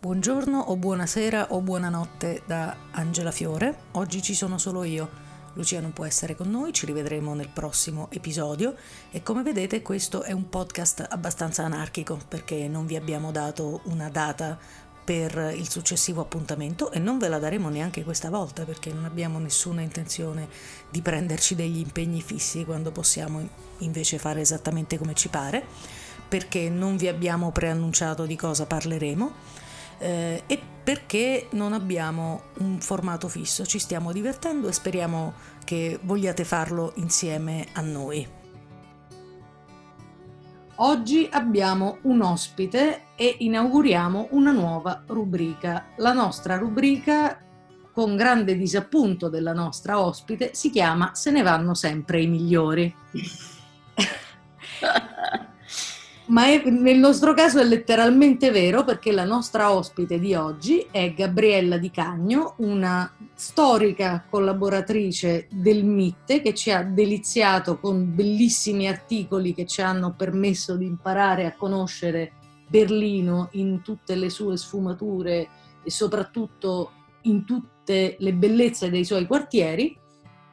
Buongiorno o buonasera o buonanotte da Angela Fiore. Oggi ci sono solo io. Lucia non può essere con noi, ci rivedremo nel prossimo episodio e come vedete questo è un podcast abbastanza anarchico perché non vi abbiamo dato una data per il successivo appuntamento e non ve la daremo neanche questa volta perché non abbiamo nessuna intenzione di prenderci degli impegni fissi quando possiamo invece fare esattamente come ci pare perché non vi abbiamo preannunciato di cosa parleremo eh, e perché non abbiamo un formato fisso, ci stiamo divertendo e speriamo che vogliate farlo insieme a noi. Oggi abbiamo un ospite e inauguriamo una nuova rubrica. La nostra rubrica, con grande disappunto della nostra ospite, si chiama Se ne vanno sempre i migliori. Ma è, nel nostro caso è letteralmente vero perché la nostra ospite di oggi è Gabriella Di Cagno, una storica collaboratrice del MIT che ci ha deliziato con bellissimi articoli che ci hanno permesso di imparare a conoscere Berlino in tutte le sue sfumature e soprattutto in tutte le bellezze dei suoi quartieri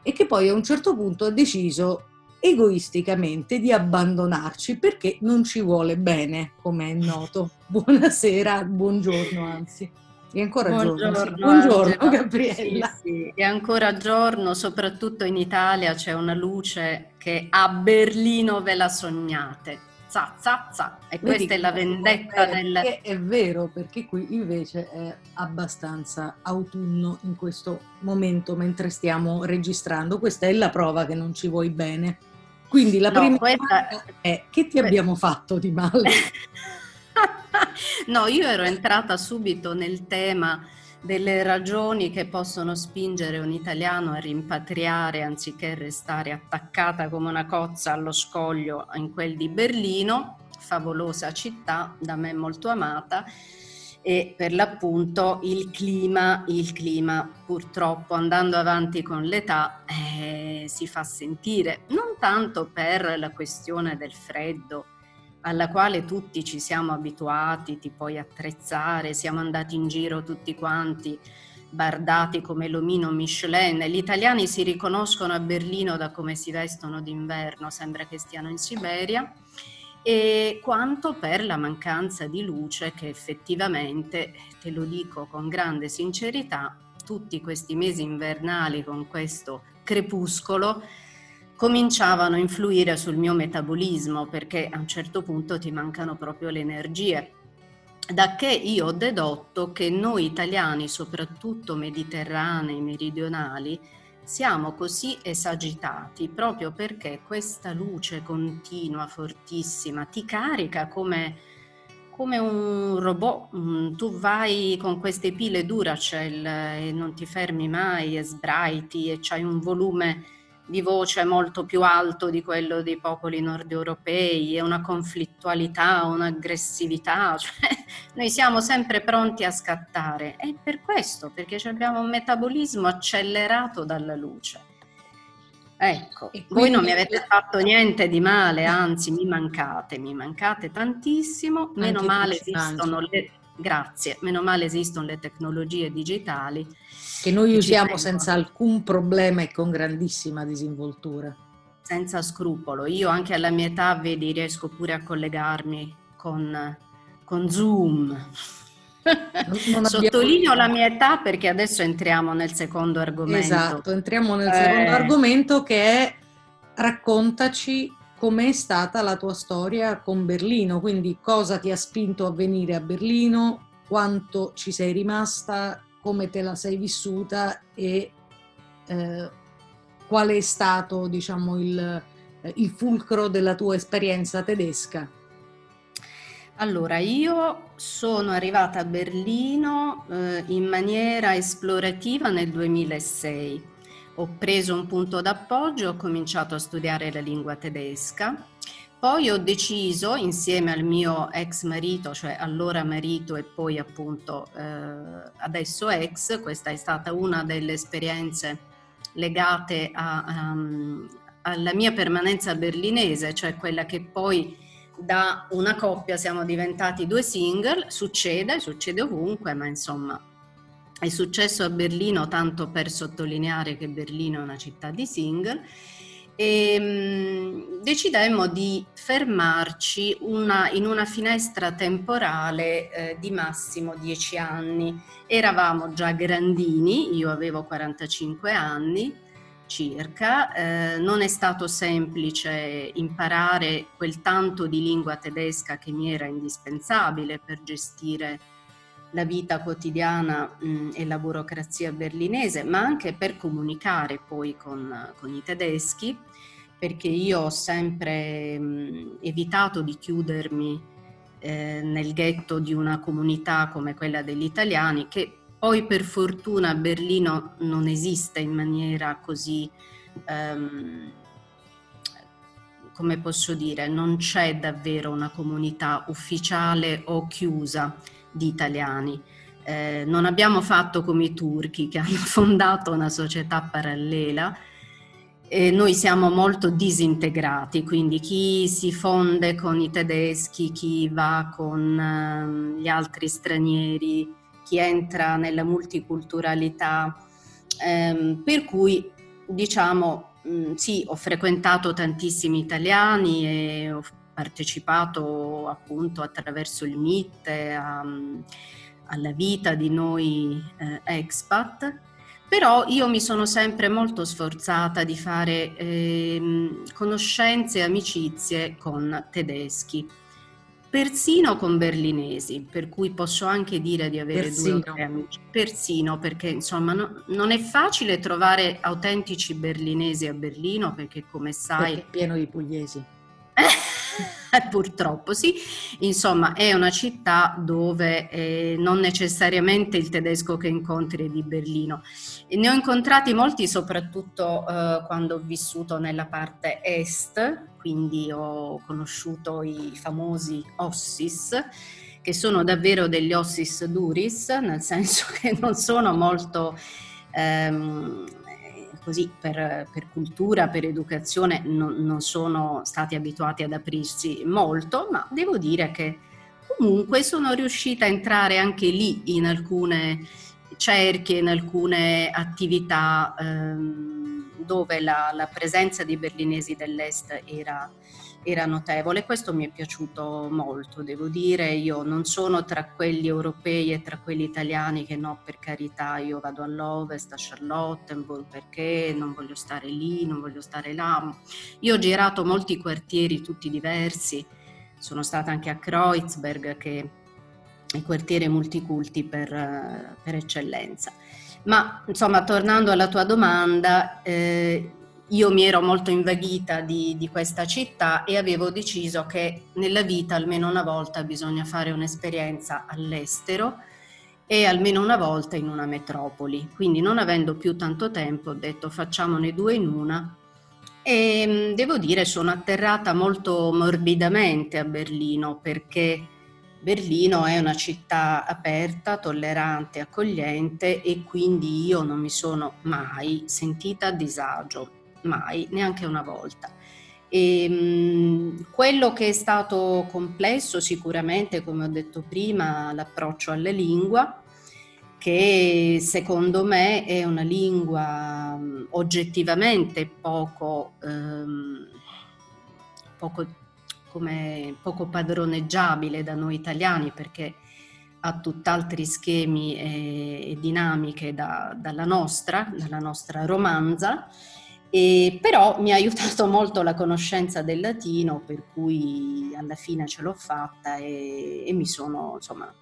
e che poi a un certo punto ha deciso egoisticamente di abbandonarci perché non ci vuole bene, come è noto. Buonasera, buongiorno anzi. È ancora buongiorno, giorno. Sì. Buongiorno Gabriella. Sì, sì. È ancora giorno, soprattutto in Italia c'è una luce che a Berlino ve la sognate. Za, za, za. E Vedi questa è la vendetta del... È vero, perché qui invece è abbastanza autunno in questo momento mentre stiamo registrando. Questa è la prova che non ci vuoi bene. Quindi la no, prima questa... è che ti abbiamo fatto di male? no, io ero entrata subito nel tema delle ragioni che possono spingere un italiano a rimpatriare anziché restare attaccata come una cozza allo scoglio in quel di Berlino, favolosa città, da me molto amata, e per l'appunto il clima, il clima purtroppo andando avanti con l'età eh, si fa sentire, non tanto per la questione del freddo alla quale tutti ci siamo abituati, ti puoi attrezzare, siamo andati in giro tutti quanti bardati come l'omino Michelin. Gli italiani si riconoscono a Berlino da come si vestono d'inverno, sembra che stiano in Siberia e quanto per la mancanza di luce che effettivamente, te lo dico con grande sincerità, tutti questi mesi invernali con questo crepuscolo cominciavano a influire sul mio metabolismo perché a un certo punto ti mancano proprio le energie. Da che io ho dedotto che noi italiani, soprattutto mediterranei, meridionali, siamo così esagitati proprio perché questa luce continua, fortissima, ti carica come, come un robot. Mm, tu vai con queste pile Duracell e non ti fermi mai e sbraiti e c'hai un volume di voce molto più alto di quello dei popoli nord europei e una conflittualità, un'aggressività, cioè noi siamo sempre pronti a scattare. E per questo, perché abbiamo un metabolismo accelerato dalla luce. Ecco, voi non mi avete fatto niente di male, anzi mi mancate, mi mancate tantissimo, meno male esistono le, grazie, meno male esistono le tecnologie digitali che noi che usiamo senza alcun problema e con grandissima disinvoltura. Senza scrupolo. Io anche alla mia età, vedi, riesco pure a collegarmi con, con Zoom. Sottolineo la mia età perché adesso entriamo nel secondo argomento. Esatto, entriamo nel eh... secondo argomento che è raccontaci com'è stata la tua storia con Berlino, quindi cosa ti ha spinto a venire a Berlino, quanto ci sei rimasta, come te la sei vissuta e eh, qual è stato diciamo, il, il fulcro della tua esperienza tedesca. Allora, io sono arrivata a Berlino eh, in maniera esplorativa nel 2006. Ho preso un punto d'appoggio, ho cominciato a studiare la lingua tedesca. Poi ho deciso, insieme al mio ex marito, cioè allora marito e poi appunto eh, adesso ex, questa è stata una delle esperienze legate a, um, alla mia permanenza berlinese, cioè quella che poi da una coppia siamo diventati due single, succede, succede ovunque, ma insomma è successo a Berlino tanto per sottolineare che Berlino è una città di single e decidemmo di fermarci una, in una finestra temporale eh, di massimo 10 anni. Eravamo già grandini, io avevo 45 anni circa, eh, non è stato semplice imparare quel tanto di lingua tedesca che mi era indispensabile per gestire la vita quotidiana mh, e la burocrazia berlinese, ma anche per comunicare poi con, con i tedeschi, perché io ho sempre mh, evitato di chiudermi eh, nel ghetto di una comunità come quella degli italiani, che poi per fortuna a Berlino non esiste in maniera così, um, come posso dire, non c'è davvero una comunità ufficiale o chiusa di italiani. Eh, non abbiamo fatto come i turchi che hanno fondato una società parallela. E noi siamo molto disintegrati, quindi chi si fonde con i tedeschi, chi va con eh, gli altri stranieri, chi entra nella multiculturalità, ehm, per cui diciamo mh, mm, sì, ho frequentato tantissimi italiani e ho partecipato appunto attraverso il MIT a, alla vita di noi eh, expat, però io mi sono sempre molto sforzata di fare eh, conoscenze e amicizie con tedeschi persino con berlinesi, per cui posso anche dire di avere persino. due amici. Persino, perché insomma no, non è facile trovare autentici berlinesi a Berlino, perché come sai... Perché è pieno di pugliesi. Purtroppo sì, insomma è una città dove eh, non necessariamente il tedesco che incontri è di Berlino. E ne ho incontrati molti soprattutto eh, quando ho vissuto nella parte est, quindi ho conosciuto i famosi Ossis, che sono davvero degli Ossis duris, nel senso che non sono molto... Ehm, così per, per, cultura, per educazione non, non, sono stati abituati ad aprirsi molto, ma devo dire che comunque sono riuscita a entrare anche lì in alcune cerchie, in alcune attività ehm, dove la, la, presenza di berlinesi dell'Est era, era notevole. Questo mi è piaciuto molto, devo dire. Io non sono tra quelli europei e tra quelli italiani che no, per carità, io vado all'ovest, a Charlottenburg, perché non voglio stare lì, non voglio stare là. Io ho girato molti quartieri, tutti diversi. Sono stata anche a Kreuzberg, che è il quartiere multiculti per, per eccellenza. Ma insomma, tornando alla tua domanda, eh, io mi ero molto invaghita di, di, questa città e avevo deciso che nella vita almeno una volta bisogna fare un'esperienza all'estero e almeno una volta in una metropoli. Quindi non avendo più tanto tempo ho detto facciamone due in una e mm, devo dire sono atterrata molto morbidamente a Berlino perché Berlino è una città aperta, tollerante, accogliente e quindi io non mi sono mai sentita a disagio mai, neanche una volta. E, ehm, quello che è stato complesso sicuramente, come ho detto prima, l'approccio alla lingua, che secondo me è una lingua oggettivamente poco, ehm, poco, come, poco padroneggiabile da noi italiani perché ha tutt'altri schemi e, e dinamiche da, dalla nostra, dalla nostra romanza e, però mi ha aiutato molto la conoscenza del latino, per cui alla fine ce l'ho fatta e, e mi sono, insomma,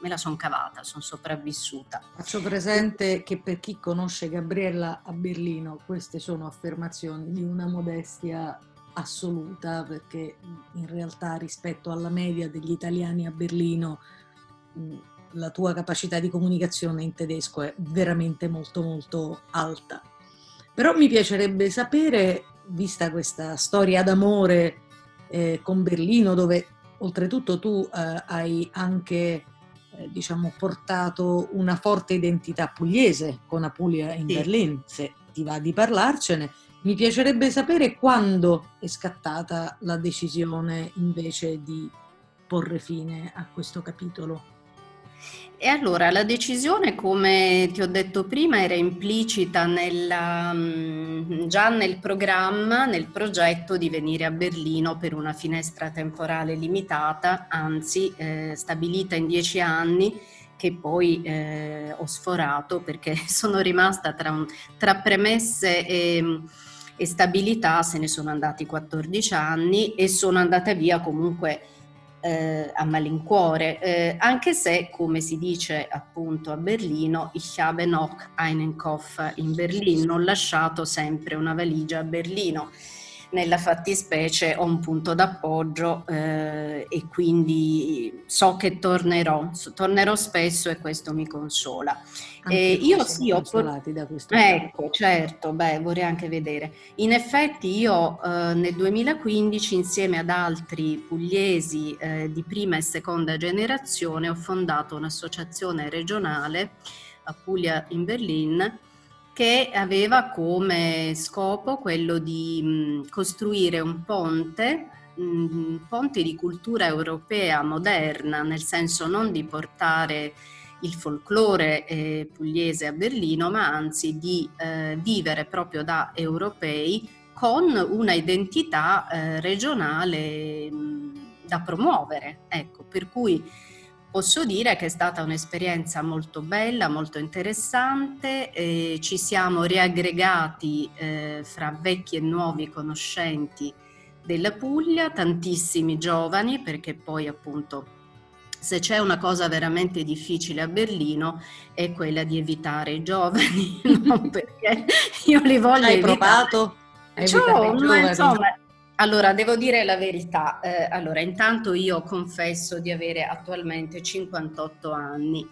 me la sono cavata, sono sopravvissuta. Faccio presente che per chi conosce Gabriella a Berlino, queste sono affermazioni di una modestia assoluta, perché in realtà rispetto alla media degli italiani a Berlino la tua capacità di comunicazione in tedesco è veramente molto molto alta. Però mi piacerebbe sapere, vista questa storia d'amore eh, con Berlino, dove oltretutto tu eh, hai anche eh, diciamo, portato una forte identità pugliese con Apulia in sì. Berlino, se ti va di parlarcene, Mi piacerebbe sapere quando è scattata la decisione invece di porre fine a questo capitolo. E allora la decisione, come ti ho detto prima, era implicita nella, già nel programma, nel progetto di venire a Berlino per una finestra temporale limitata, anzi eh, stabilita in dieci anni, che poi eh, ho sforato perché sono rimasta tra, tra premesse e, e stabilità, se ne sono andati 14 anni e sono andata via comunque eh, a malincuore, eh, anche se, come si dice appunto a Berlino, ich habe noch einen Koffer in Berlin, ho lasciato sempre una valigia a Berlino nella fattispecie ho un punto d'appoggio eh, e quindi so che tornerò, tornerò spesso e questo mi consola. Eh, io sì, ho consolati da questo. Ecco, certo, beh, vorrei anche vedere. In effetti io eh, nel 2015 insieme ad altri pugliesi eh, di prima e seconda generazione ho fondato un'associazione regionale a Puglia in Berlin che aveva come scopo quello di mh, costruire un ponte, un ponte di cultura europea moderna, nel senso non di portare il folklore eh, pugliese a Berlino, ma anzi di eh, vivere proprio da europei con una identità eh, regionale mh, da promuovere. Ecco, per cui Posso dire che è stata un'esperienza molto bella, molto interessante, eh, ci siamo riaggregati eh, fra vecchi e nuovi conoscenti della Puglia, tantissimi giovani, perché poi appunto se c'è una cosa veramente difficile a Berlino è quella di evitare i giovani, no? perché io li voglio Hai evitare. provato? Hai Ciò, ma insomma, allora, devo dire la verità. Eh, allora, intanto io confesso di avere attualmente 58 anni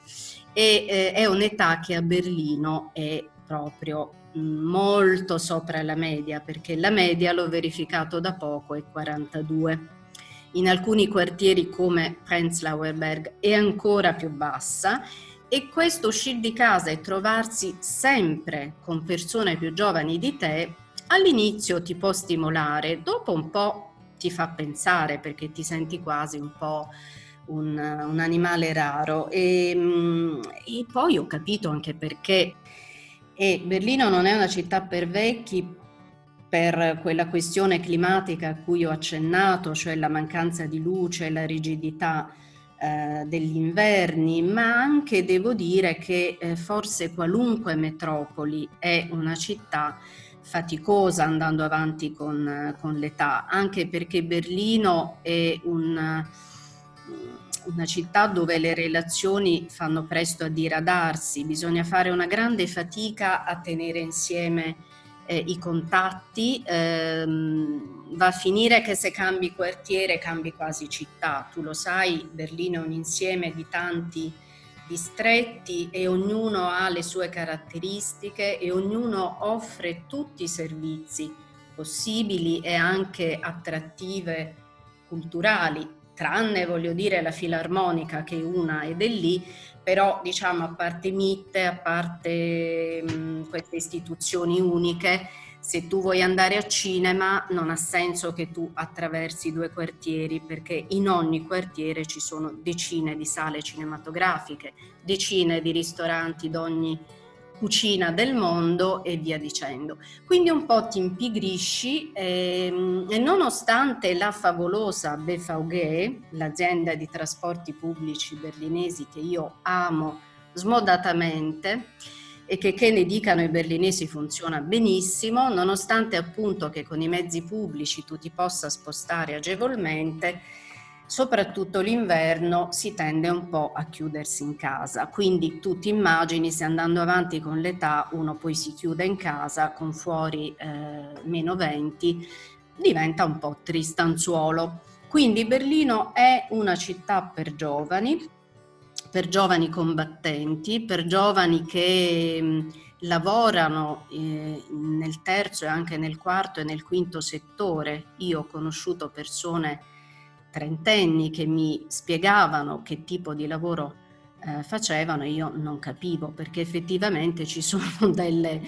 e eh, è un'età che a Berlino è proprio mm, molto sopra la media, perché la media, l'ho verificato da poco, è 42. In alcuni quartieri come Prenzlauer Berg è ancora più bassa e questo uscire di casa e trovarsi sempre con persone più giovani di te all'inizio ti può stimolare, dopo un po' ti fa pensare perché ti senti quasi un po' un, un animale raro. E, mm, e, poi ho capito anche perché. E Berlino non è una città per vecchi per quella questione climatica a cui ho accennato, cioè la mancanza di luce, la rigidità eh, degli inverni, ma anche devo dire che eh, forse qualunque metropoli è una città faticosa andando avanti con, con l'età, anche perché Berlino è un, una città dove le relazioni fanno presto a diradarsi, bisogna fare una grande fatica a tenere insieme eh, i contatti, ehm, va a finire che se cambi quartiere cambi quasi città, tu lo sai, Berlino è un insieme di tanti distretti e ognuno ha le sue caratteristiche e ognuno offre tutti i servizi possibili e anche attrattive culturali, tranne voglio dire la filarmonica che è una ed è lì, però diciamo a parte Mitte, a parte mh, queste istituzioni uniche, se tu vuoi andare a cinema non ha senso che tu attraversi due quartieri perché in ogni quartiere ci sono decine di sale cinematografiche, decine di ristoranti d'ogni cucina del mondo e via dicendo. Quindi un po' ti impigrisci e, ehm, e nonostante la favolosa BVG, l'azienda di trasporti pubblici berlinesi che io amo smodatamente, e che, che ne dicano i berlinesi funziona benissimo, nonostante appunto che con i mezzi pubblici tu ti possa spostare agevolmente, soprattutto l'inverno si tende un po' a chiudersi in casa. Quindi tu ti immagini se andando avanti con l'età uno poi si chiude in casa con fuori eh, meno 20, diventa un po' tristanzuolo. Quindi Berlino è una città per giovani, per giovani combattenti, per giovani che mh, lavorano eh, nel terzo e anche nel quarto e nel quinto settore. Io ho conosciuto persone trentenni che mi spiegavano che tipo di lavoro eh, facevano e io non capivo perché effettivamente ci sono delle,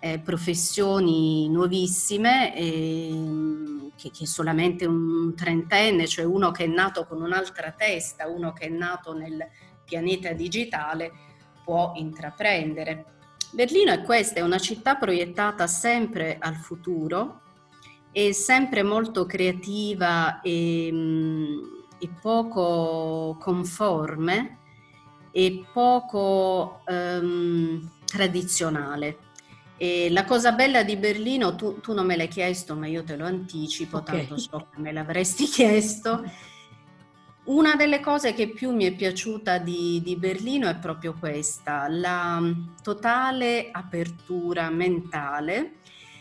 eh, professioni nuovissime, eh, che, che solamente un trentenne, cioè uno che è nato con un'altra testa, uno che è nato nel pianeta digitale, può intraprendere. Berlino è questa, è una città proiettata sempre al futuro, è sempre molto creativa e, mm, e poco conforme e poco um, tradizionale. E la cosa bella di Berlino, tu, tu, non me l'hai chiesto, ma io te lo anticipo, okay. tanto so che me l'avresti chiesto. Una delle cose che più mi è piaciuta di, di Berlino è proprio questa, la totale apertura mentale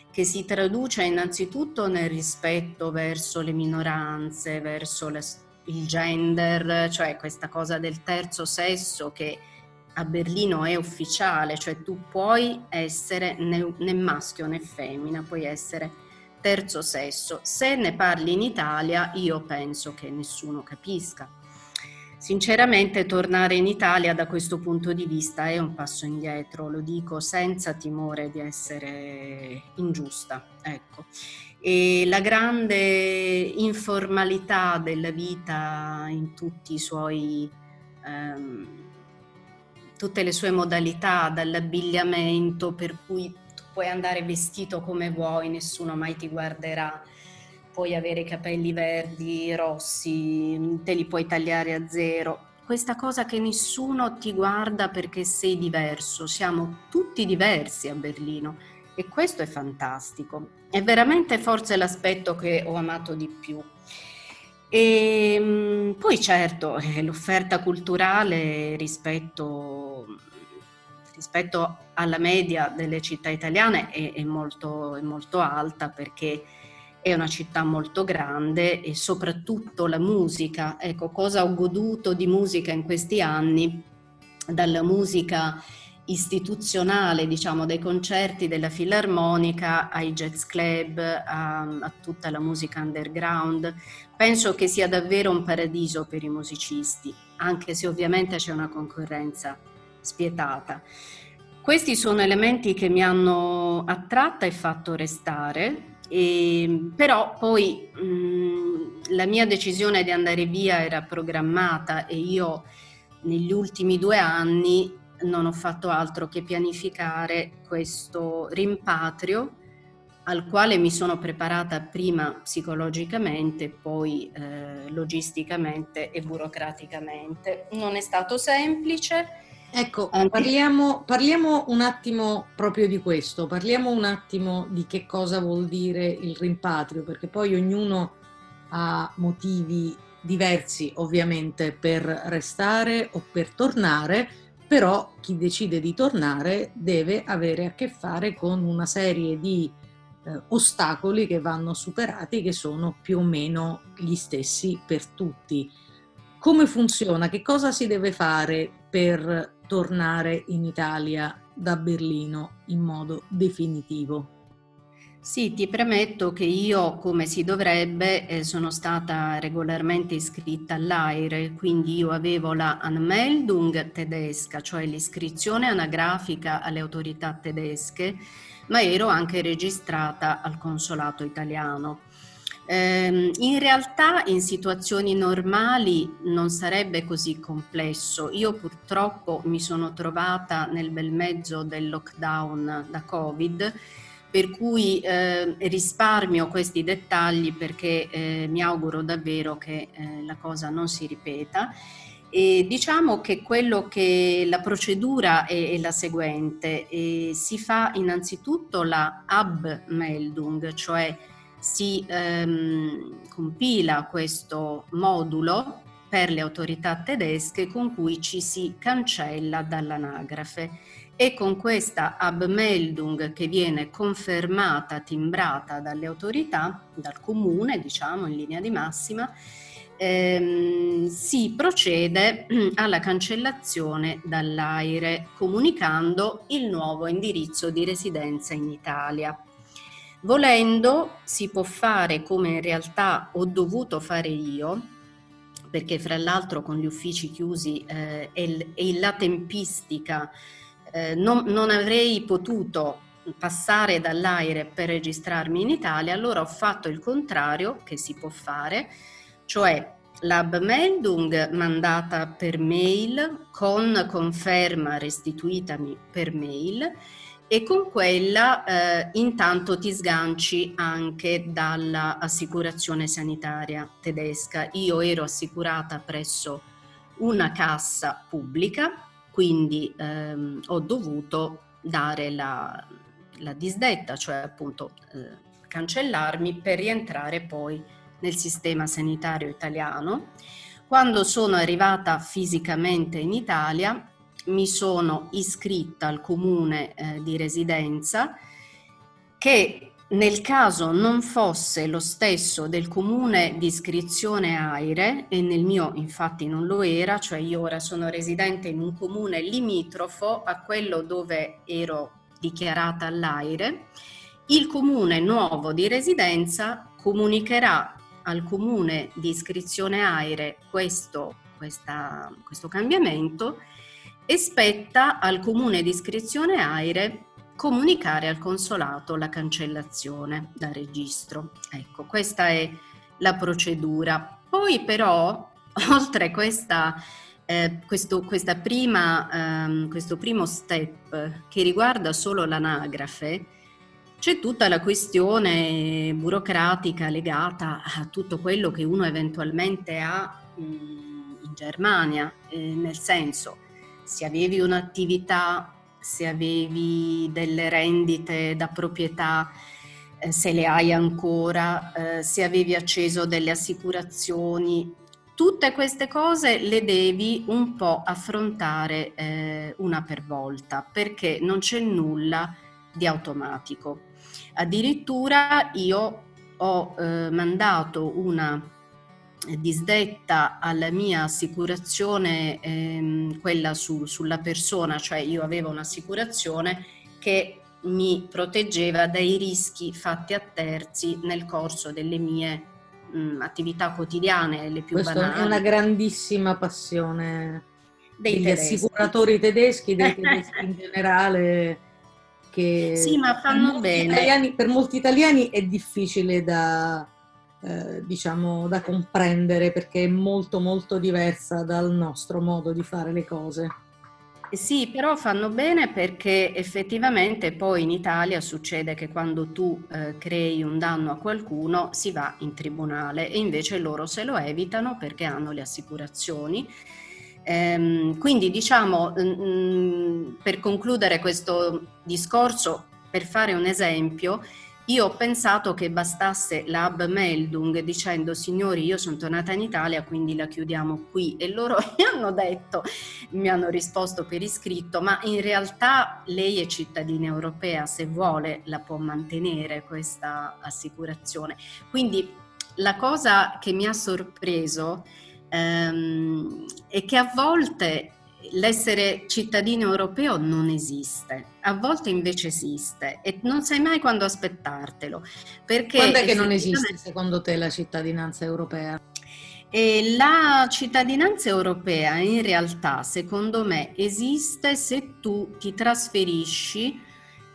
che si traduce innanzitutto nel rispetto verso le minoranze, verso le, il gender, cioè questa cosa del terzo sesso che a Berlino è ufficiale, cioè tu puoi essere né, né maschio né femmina, puoi essere terzo sesso. Se ne parli in Italia io penso che nessuno capisca. Sinceramente tornare in Italia da questo punto di vista è un passo indietro, lo dico senza timore di essere ingiusta. Ecco. E la grande informalità della vita in tutti i suoi ehm, tutte le sue modalità, dall'abbigliamento per cui puoi andare vestito come vuoi, nessuno mai ti guarderà, puoi avere i capelli verdi, rossi, te li puoi tagliare a zero. Questa cosa che nessuno ti guarda perché sei diverso, siamo tutti diversi a Berlino e questo è fantastico. È veramente forse l'aspetto che ho amato di più. E ehm, poi certo, eh, l'offerta culturale rispetto, rispetto, alla media delle città italiane è, è, molto, è molto alta perché è una città molto grande e soprattutto la musica. Ecco, cosa ho goduto di musica in questi anni? Dalla musica istituzionale, diciamo, dai concerti della filarmonica ai jazz club, a, a, tutta la musica underground. Penso che sia davvero un paradiso per i musicisti, anche se ovviamente c'è una concorrenza spietata. Questi sono elementi che mi hanno attratta e fatto restare, e, però poi mh, la mia decisione di andare via era programmata e io negli ultimi due anni non ho fatto altro che pianificare questo rimpatrio al quale mi sono preparata prima psicologicamente, poi eh, logisticamente e burocraticamente. Non è stato semplice. Ecco, parliamo, parliamo, un attimo proprio di questo, parliamo un attimo di che cosa vuol dire il rimpatrio, perché poi ognuno ha motivi diversi ovviamente per restare o per tornare, però chi decide di tornare deve avere a che fare con una serie di eh, ostacoli che vanno superati che sono più o meno gli stessi per tutti. Come funziona? Che cosa si deve fare per tornare in Italia da Berlino in modo definitivo? Sì, ti premetto che io, come si dovrebbe, eh, sono stata regolarmente iscritta all'AIRE, quindi io avevo la Anmeldung tedesca, cioè l'iscrizione anagrafica alle autorità tedesche, ma ero anche registrata al consolato italiano. Eh, in realtà in situazioni normali non sarebbe così complesso. Io purtroppo mi sono trovata nel bel mezzo del lockdown da Covid per cui eh, risparmio questi dettagli perché eh, mi auguro davvero che eh, la cosa non si ripeta. E diciamo che che la procedura è, è la seguente, si fa innanzitutto la Abmeldung, cioè si ehm, compila questo modulo per le autorità tedesche con cui ci si cancella dall'anagrafe e con questa Abmeldung che viene confermata, timbrata dalle autorità, dal comune, diciamo in linea di massima, ehm, si procede alla cancellazione dall'AIRE comunicando il nuovo indirizzo di residenza in Italia. Volendo si può fare come in realtà ho dovuto fare io, perché fra l'altro con gli uffici chiusi eh, e, e la tempistica eh, non, non, avrei potuto passare dall'aire per registrarmi in Italia, allora ho fatto il contrario che si può fare, cioè l'Abmeldung mandata per mail con conferma restituitami per mail e con quella eh, intanto ti sganci anche dall'assicurazione sanitaria tedesca. Io ero assicurata presso una cassa pubblica, quindi ehm, ho dovuto dare la, la disdetta, cioè appunto eh, cancellarmi per rientrare poi nel sistema sanitario italiano. Quando sono arrivata fisicamente in Italia mi sono iscritta al comune eh, di residenza che nel caso non fosse lo stesso del comune di iscrizione AIRE, e nel mio infatti non lo era, cioè io ora sono residente in un comune limitrofo a quello dove ero dichiarata all'AIRE, il comune nuovo di residenza comunicherà al comune di iscrizione AIRE questo, questa, questo cambiamento e spetta al comune di iscrizione AIRE comunicare al consolato la cancellazione da registro. Ecco, questa è la procedura. Poi però, oltre questa, eh, questo, prima, ehm, questo primo step che riguarda solo l'anagrafe, c'è tutta la questione burocratica legata a tutto quello che uno eventualmente ha in Germania, eh, nel senso se avevi un'attività, se avevi delle rendite da proprietà, eh, se le hai ancora, eh, se avevi acceso delle assicurazioni, tutte queste cose le devi un po' affrontare eh, una per volta perché non c'è nulla di automatico. Addirittura io ho eh, mandato una disdetta alla mia assicurazione, ehm, quella su, sulla persona, cioè io avevo un'assicurazione che mi proteggeva dai rischi fatti a terzi nel corso delle mie mh, attività quotidiane, le più Questa banali. è una grandissima passione dei degli tedeschi. assicuratori tedeschi, dei tedeschi in generale che sì, ma fanno bene. Italiani, per molti italiani è difficile da, eh, diciamo, da comprendere perché è molto molto diversa dal nostro modo di fare le cose. Eh sì, però fanno bene perché effettivamente poi in Italia succede che quando tu eh, crei un danno a qualcuno si va in tribunale e invece loro se lo evitano perché hanno le assicurazioni Ehm, quindi diciamo, mh, per concludere questo discorso, per fare un esempio, io ho pensato che bastasse la Abmeldung dicendo signori io sono tornata in Italia quindi la chiudiamo qui e loro mi hanno detto, mi hanno risposto per iscritto ma in realtà lei è cittadina europea se vuole la può mantenere questa assicurazione. Quindi la cosa che mi ha sorpreso ehm, e che a volte l'essere cittadino europeo non esiste, a volte invece esiste e non sai mai quando aspettartelo. Perché Quando è che non esiste secondo te la cittadinanza europea? E la cittadinanza europea in realtà, secondo me, esiste se tu ti trasferisci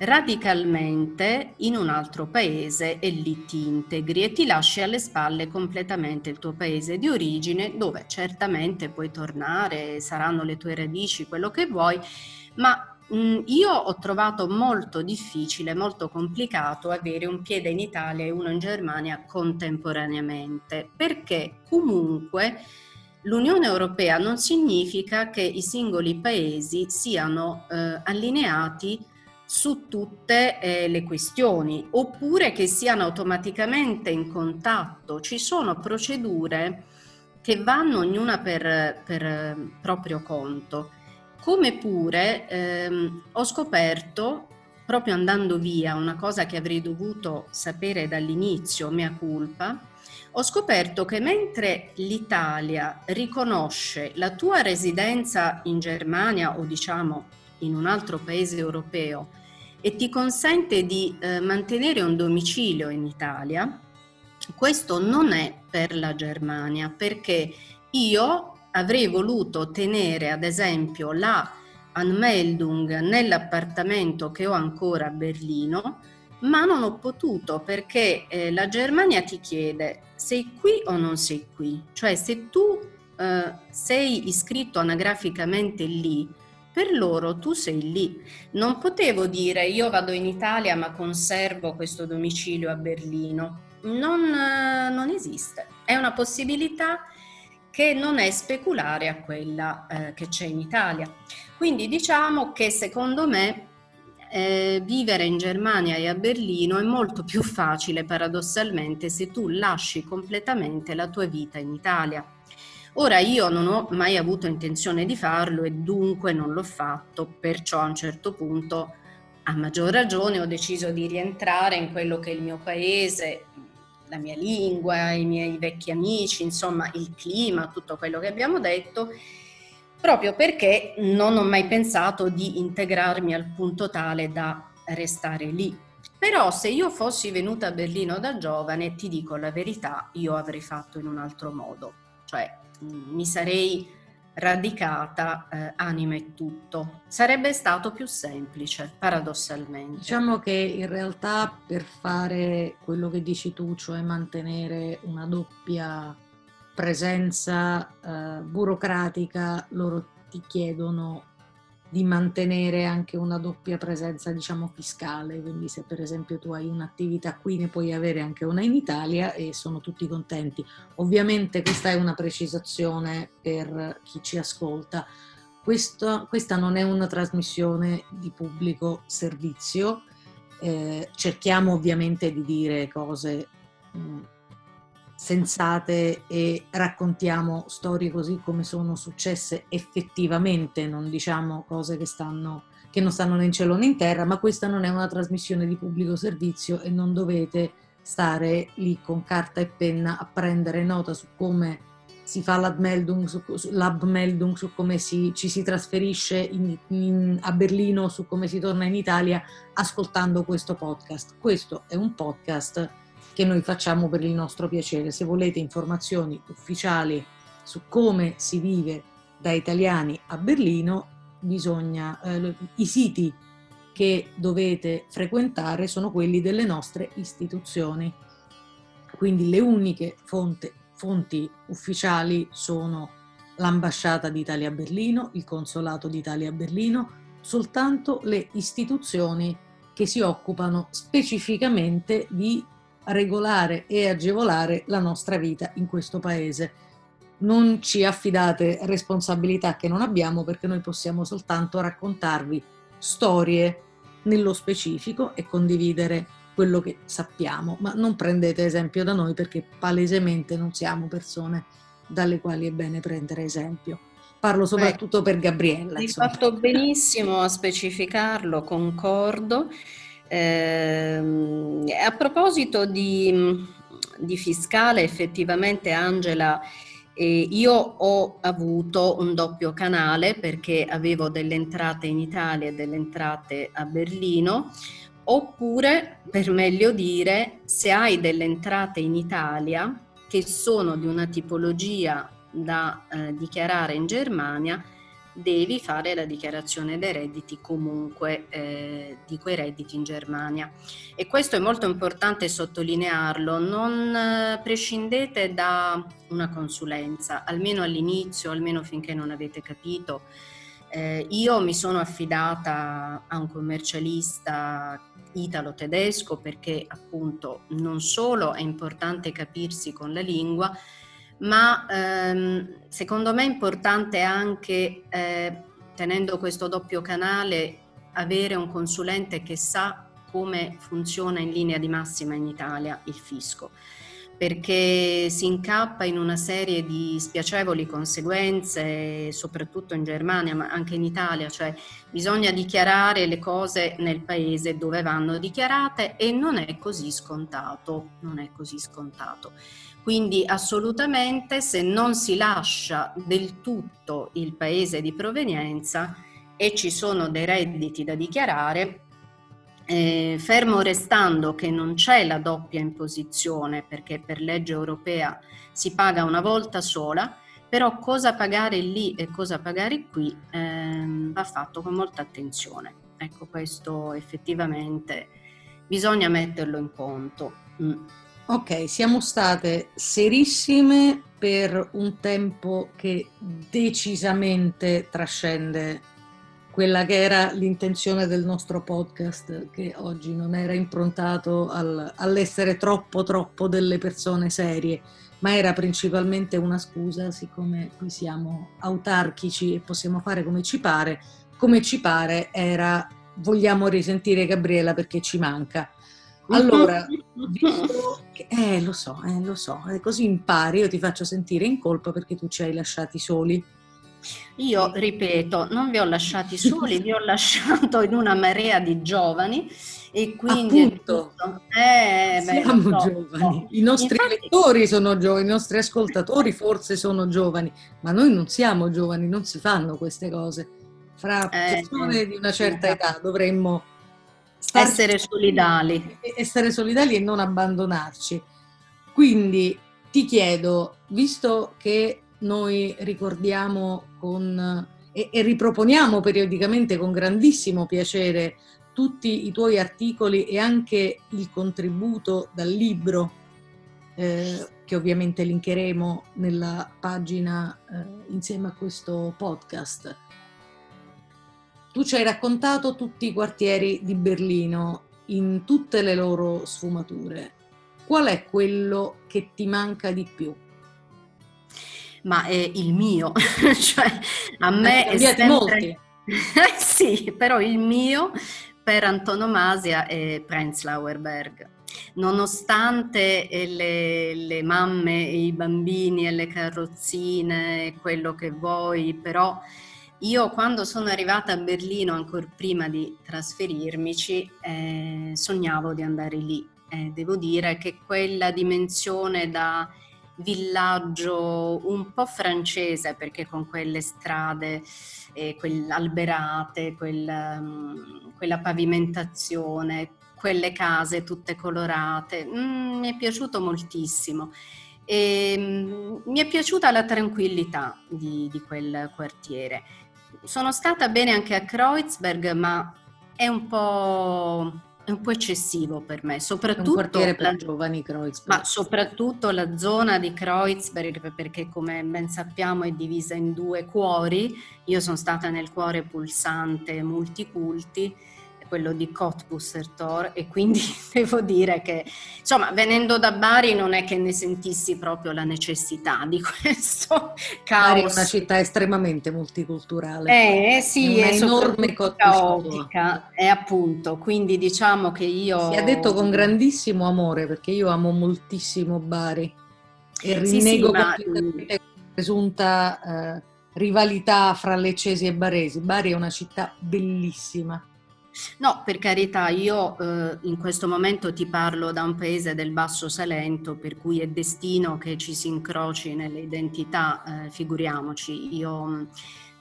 radicalmente in un altro paese e lì ti integri e ti lasci alle spalle completamente il tuo paese di origine dove certamente puoi tornare, saranno le tue radici, quello che vuoi, ma mh, io ho trovato molto difficile, molto complicato avere un piede in Italia e uno in Germania contemporaneamente perché comunque L'Unione Europea non significa che i singoli paesi siano eh, allineati su tutte eh, le questioni oppure che siano automaticamente in contatto. Ci sono procedure che vanno ognuna per, per proprio conto. Come pure ehm, ho scoperto, proprio andando via, una cosa che avrei dovuto sapere dall'inizio, mea culpa, ho scoperto che mentre l'Italia riconosce la tua residenza in Germania o diciamo in un altro paese europeo e ti consente di eh, mantenere un domicilio in Italia, questo non è per la Germania perché io avrei voluto ottenere ad esempio la Anmeldung nell'appartamento che ho ancora a Berlino, ma non ho potuto perché eh, la Germania ti chiede sei qui o non sei qui, cioè se tu eh, sei iscritto anagraficamente lì, per loro tu sei lì. Non potevo dire io vado in Italia ma conservo questo domicilio a Berlino. Non, non esiste. È una possibilità che non è speculare a quella eh, che c'è in Italia. Quindi diciamo che secondo me eh, vivere in Germania e a Berlino è molto più facile paradossalmente se tu lasci completamente la tua vita in Italia. Ora io non ho mai avuto intenzione di farlo e dunque non l'ho fatto, perciò a un certo punto, a maggior ragione, ho deciso di rientrare in quello che è il mio paese, la mia lingua, i miei vecchi amici, insomma il clima, tutto quello che abbiamo detto, proprio perché non ho mai pensato di integrarmi al punto tale da restare lì. Però se io fossi venuta a Berlino da giovane, ti dico la verità, io avrei fatto in un altro modo. Cioè mi sarei radicata eh, anima e tutto. Sarebbe stato più semplice, paradossalmente. Diciamo che in realtà per fare quello che dici tu, cioè mantenere una doppia presenza eh, burocratica, loro ti chiedono di mantenere anche una doppia presenza, diciamo, fiscale. Quindi se per esempio tu hai un'attività qui ne puoi avere anche una in Italia e sono tutti contenti. Ovviamente questa è una precisazione per chi ci ascolta. Questo, questa non è una trasmissione di pubblico servizio. Eh, cerchiamo ovviamente di dire cose mh, sensate e raccontiamo storie così come sono successe effettivamente, non diciamo cose che, stanno, che non stanno né in cielo né in terra, ma questa non è una trasmissione di pubblico servizio e non dovete stare lì con carta e penna a prendere nota su come si fa l'abmeldung, su, l'abmeldung, su come si, ci si trasferisce in, in, a Berlino, su come si torna in Italia ascoltando questo podcast. Questo è un podcast che noi facciamo per il nostro piacere. Se volete informazioni ufficiali su come si vive da italiani a Berlino, bisogna, eh, i siti che dovete frequentare sono quelli delle nostre istituzioni. Quindi le uniche fonte, fonti ufficiali sono l'ambasciata d'Italia a Berlino, il consolato d'Italia a Berlino, soltanto le istituzioni che si occupano specificamente di regolare e agevolare la nostra vita in questo paese. Non ci affidate responsabilità che non abbiamo perché noi possiamo soltanto raccontarvi storie nello specifico e condividere quello che sappiamo, ma non prendete esempio da noi perché palesemente non siamo persone dalle quali è bene prendere esempio. Parlo soprattutto Beh, per Gabriella. Hai fatto benissimo a specificarlo, concordo. Eh, a proposito di, di, fiscale, effettivamente Angela, eh, io ho avuto un doppio canale perché avevo delle entrate in Italia e delle entrate a Berlino, oppure, per meglio dire, se hai delle entrate in Italia che sono di una tipologia da eh, dichiarare in Germania, devi fare la dichiarazione dei redditi comunque eh, di quei redditi in Germania. E questo è molto importante sottolinearlo, non eh, prescindete da una consulenza, almeno all'inizio, almeno finché non avete capito. Eh, io mi sono affidata a un commercialista italo-tedesco perché appunto non solo è importante capirsi con la lingua, ma ehm, secondo me è importante anche, eh, tenendo questo doppio canale, avere un consulente che sa come funziona in linea di massima in Italia il fisco perché si incappa in una serie di spiacevoli conseguenze, soprattutto in Germania, ma anche in Italia, cioè bisogna dichiarare le cose nel paese dove vanno dichiarate e non è così scontato, non è così scontato. Quindi assolutamente se non si lascia del tutto il paese di provenienza e ci sono dei redditi da dichiarare, eh, fermo restando che non c'è la doppia imposizione perché per legge europea si paga una volta sola, però cosa pagare lì e cosa pagare qui ehm, va fatto con molta attenzione. Ecco, questo effettivamente bisogna metterlo in conto. Mm. Ok, siamo state serissime per un tempo che decisamente trascende quella che era l'intenzione del nostro podcast, che oggi non era improntato al, all'essere troppo troppo delle persone serie, ma era principalmente una scusa, siccome qui siamo autarchici e possiamo fare come ci pare, come ci pare era vogliamo risentire Gabriela perché ci manca. Allora, visto che, eh, lo so, eh, lo so, eh, così impari, io ti faccio sentire in colpa perché tu ci hai lasciati soli. Io ripeto, non vi ho lasciati soli, vi ho lasciato in una marea di giovani e quindi Appunto, eh, siamo beh, giovani, i nostri Infatti, lettori sono giovani, i nostri ascoltatori forse sono giovani, ma noi non siamo giovani, non si fanno queste cose. Fra eh, persone di una certa età dovremmo essere solidali. Essere solidali e non abbandonarci. Quindi ti chiedo, visto che noi ricordiamo con, e, e riproponiamo periodicamente con grandissimo piacere tutti i tuoi articoli e anche il contributo dal libro eh, che ovviamente linkeremo nella pagina eh, insieme a questo podcast. Tu ci hai raccontato tutti i quartieri di Berlino in tutte le loro sfumature. Qual è quello che ti manca di più? Ma è il mio, cioè a me è sempre... molti. sì, però il mio per antonomasia è Prenzlauer Berg. Nonostante le, le, mamme i bambini e le carrozzine, quello che vuoi, però io quando sono arrivata a Berlino, ancora prima di trasferirmici, eh, sognavo di andare lì. Eh, devo dire che quella dimensione da villaggio un po' francese, perché con quelle strade eh, alberate, quel, um, quella pavimentazione, quelle case tutte colorate, mm, mi è piaciuto moltissimo. E, mm, mi è piaciuta la tranquillità di, di quel quartiere sono stata bene anche a Kreuzberg, ma è un po', è un po eccessivo per me, soprattutto un quartiere per la, giovani Kreuzberg. Ma soprattutto la zona di Kreuzberg, perché come ben sappiamo è divisa in due cuori. Io sono stata nel cuore pulsante multiculti quello di Cottbusser e quindi devo dire che insomma venendo da Bari non è che ne sentissi proprio la necessità di questo caos. Bari è una città estremamente multiculturale. Eh sì, è, è enorme caotica e appunto, quindi diciamo che io... Si è detto con grandissimo amore perché io amo moltissimo Bari e rinnego sì, sì, completamente ma... presunta eh, rivalità fra leccesi e baresi. Bari è una città bellissima No, per carità, io eh, in questo momento ti parlo da un paese del Basso Salento, per cui è destino che ci si incroci nelle identità, eh, figuriamoci. Io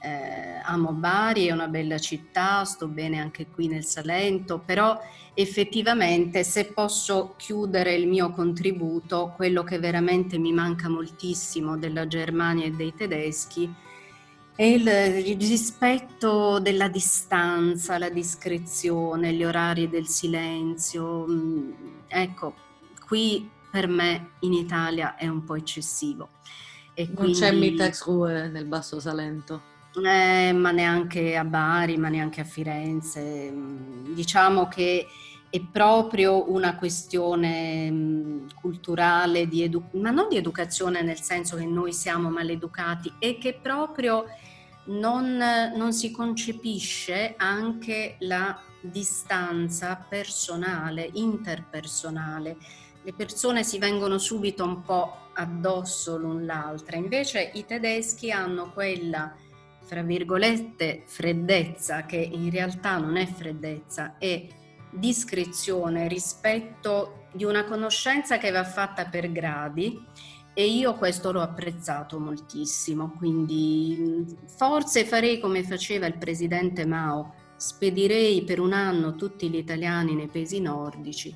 eh, amo Bari, è una bella città, sto bene anche qui nel Salento, però effettivamente se posso chiudere il mio contributo, quello che veramente mi manca moltissimo della Germania e dei tedeschi, e il, il rispetto della distanza, la discrezione, gli orari del silenzio. Mm, ecco, qui per me in Italia è un po' eccessivo. E non quindi, c'è Mittagsruhe nel Basso Salento? Eh, ma neanche a Bari, ma neanche a Firenze. Mm, diciamo che è proprio una questione mm, culturale, edu- ma non di educazione nel senso che noi siamo maleducati, è che proprio non, non si concepisce anche la distanza personale, interpersonale. Le persone si vengono subito un po' addosso l'un l'altra, invece i tedeschi hanno quella, fra virgolette, freddezza, che in realtà non è freddezza, è discrezione rispetto di una conoscenza che va fatta per gradi e io questo l'ho apprezzato moltissimo, quindi forse farei come faceva il presidente Mao, spedirei per un anno tutti gli italiani nei paesi nordici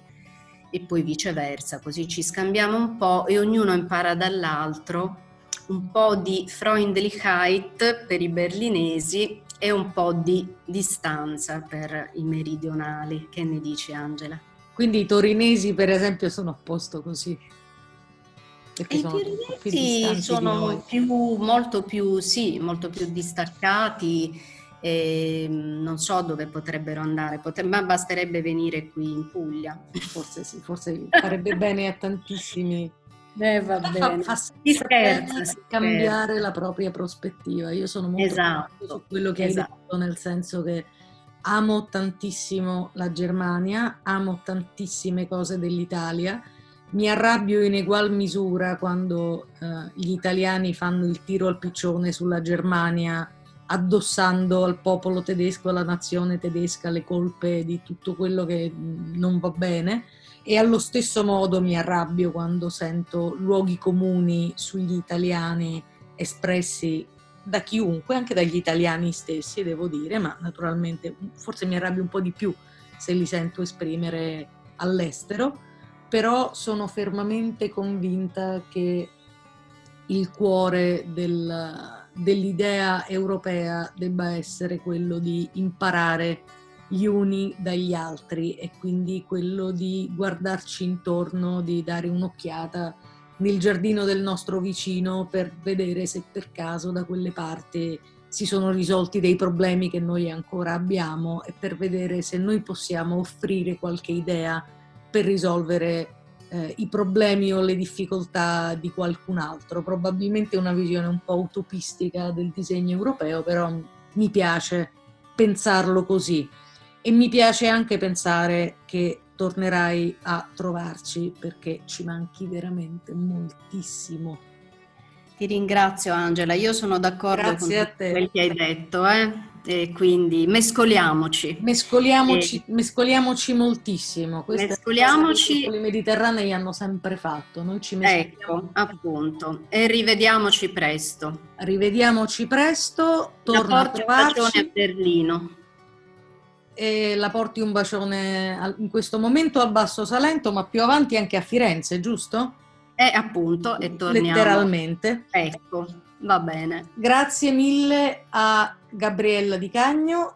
e poi viceversa, così ci scambiamo un po' e ognuno impara dall'altro un po' di Freundlichkeit per i berlinesi e un po' di distanza per i meridionali. Che ne dici Angela? Quindi i torinesi per esempio sono a posto così? I torinesi sono più, molto più, sì, molto più distaccati e mm, non so dove potrebbero andare, Potre, ma basterebbe venire qui in Puglia. Forse sì, forse farebbe bene a tantissimi. Eh, va bene. Si scherza, si cambiare scherza. la propria prospettiva. Io sono molto esatto, su quello che esatto. hai detto, nel senso che amo tantissimo la Germania, amo tantissime cose dell'Italia. Mi arrabbio in egual misura quando eh, gli italiani fanno il tiro al piccione sulla Germania addossando al popolo tedesco, alla nazione tedesca, le colpe di tutto quello che non va bene e allo stesso modo mi arrabbio quando sento luoghi comuni sugli italiani espressi da chiunque, anche dagli italiani stessi, devo dire, ma naturalmente forse mi arrabbio un po' di più se li sento esprimere all'estero, però sono fermamente convinta che il cuore del, dell'idea europea debba essere quello di imparare gli uni dagli altri e quindi quello di guardarci intorno, di dare un'occhiata nel giardino del nostro vicino per vedere se per caso da quelle parti si sono risolti dei problemi che noi ancora abbiamo e per vedere se noi possiamo offrire qualche idea per risolvere eh, i problemi o le difficoltà di qualcun altro. Probabilmente una visione un po' utopistica del disegno europeo, però mi piace pensarlo così e mi piace anche pensare che tornerai a trovarci perché ci manchi veramente moltissimo. Ti ringrazio Angela, io sono d'accordo Grazie con quel che hai detto. Eh? E quindi mescoliamoci. Mescoliamoci, e... mescoliamoci moltissimo. Queste mescoliamoci. I mediterranei hanno sempre fatto. Noi ci Ecco, appunto. E rivediamoci presto. Rivediamoci presto. Torna a trovarci. a Berlino. E la porti un bacione in questo momento a Basso Salento, ma più avanti anche a Firenze, giusto? Eh, appunto, e torniamo. Letteralmente. Ecco, va bene. Grazie mille a Gabriella Di Cagno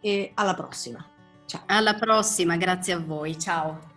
e alla prossima. Ciao. Alla prossima, grazie a voi. Ciao.